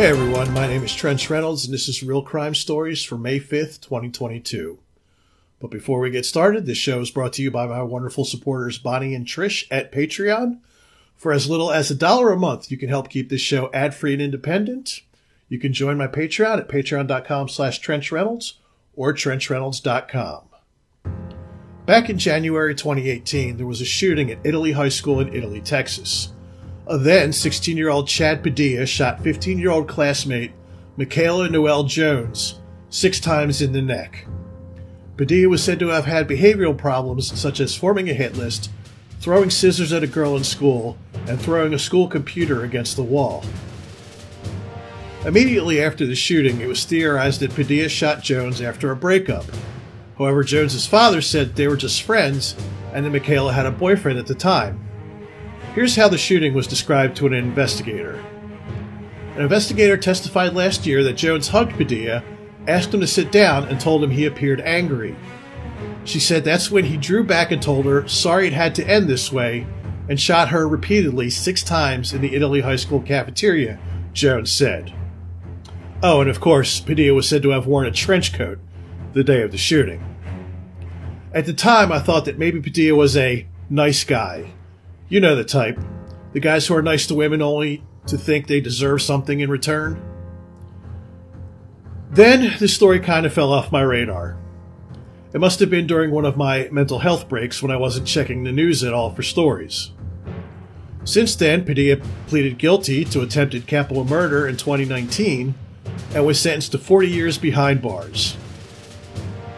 Hey everyone, my name is Trench Reynolds and this is Real Crime Stories for May 5th, 2022. But before we get started, this show is brought to you by my wonderful supporters Bonnie and Trish at Patreon. For as little as a dollar a month, you can help keep this show ad-free and independent. You can join my Patreon at patreon.com slash trenchreynolds or trenchreynolds.com. Back in January 2018, there was a shooting at Italy High School in Italy, Texas. Then 16 year old Chad Padilla shot 15 year old classmate Michaela Noel Jones six times in the neck. Padilla was said to have had behavioral problems such as forming a hit list, throwing scissors at a girl in school, and throwing a school computer against the wall. Immediately after the shooting, it was theorized that Padilla shot Jones after a breakup. However, Jones's father said they were just friends and that Michaela had a boyfriend at the time. Here's how the shooting was described to an investigator. An investigator testified last year that Jones hugged Padilla, asked him to sit down, and told him he appeared angry. She said that's when he drew back and told her sorry it had to end this way and shot her repeatedly six times in the Italy High School cafeteria, Jones said. Oh, and of course, Padilla was said to have worn a trench coat the day of the shooting. At the time, I thought that maybe Padilla was a nice guy. You know the type. The guys who are nice to women only to think they deserve something in return. Then the story kind of fell off my radar. It must have been during one of my mental health breaks when I wasn't checking the news at all for stories. Since then, Padilla pleaded guilty to attempted capital murder in 2019 and was sentenced to 40 years behind bars.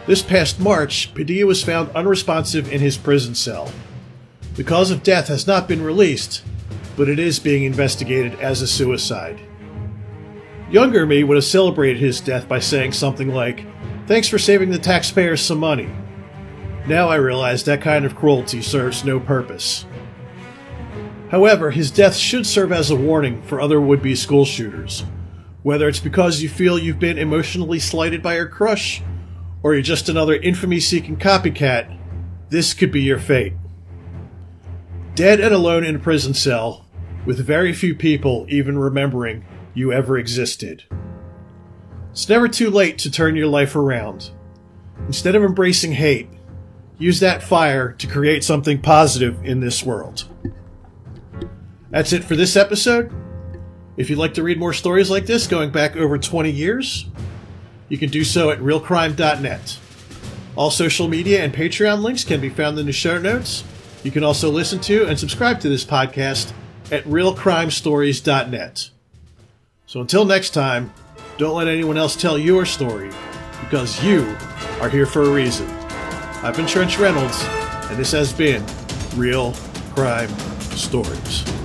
This past March, Padilla was found unresponsive in his prison cell. The cause of death has not been released, but it is being investigated as a suicide. Younger me would have celebrated his death by saying something like, Thanks for saving the taxpayers some money. Now I realize that kind of cruelty serves no purpose. However, his death should serve as a warning for other would be school shooters. Whether it's because you feel you've been emotionally slighted by your crush, or you're just another infamy seeking copycat, this could be your fate. Dead and alone in a prison cell, with very few people even remembering you ever existed. It's never too late to turn your life around. Instead of embracing hate, use that fire to create something positive in this world. That's it for this episode. If you'd like to read more stories like this going back over 20 years, you can do so at realcrime.net. All social media and Patreon links can be found in the show notes. You can also listen to and subscribe to this podcast at realcrimestories.net. So until next time, don't let anyone else tell your story because you are here for a reason. I've been Trench Reynolds, and this has been Real Crime Stories.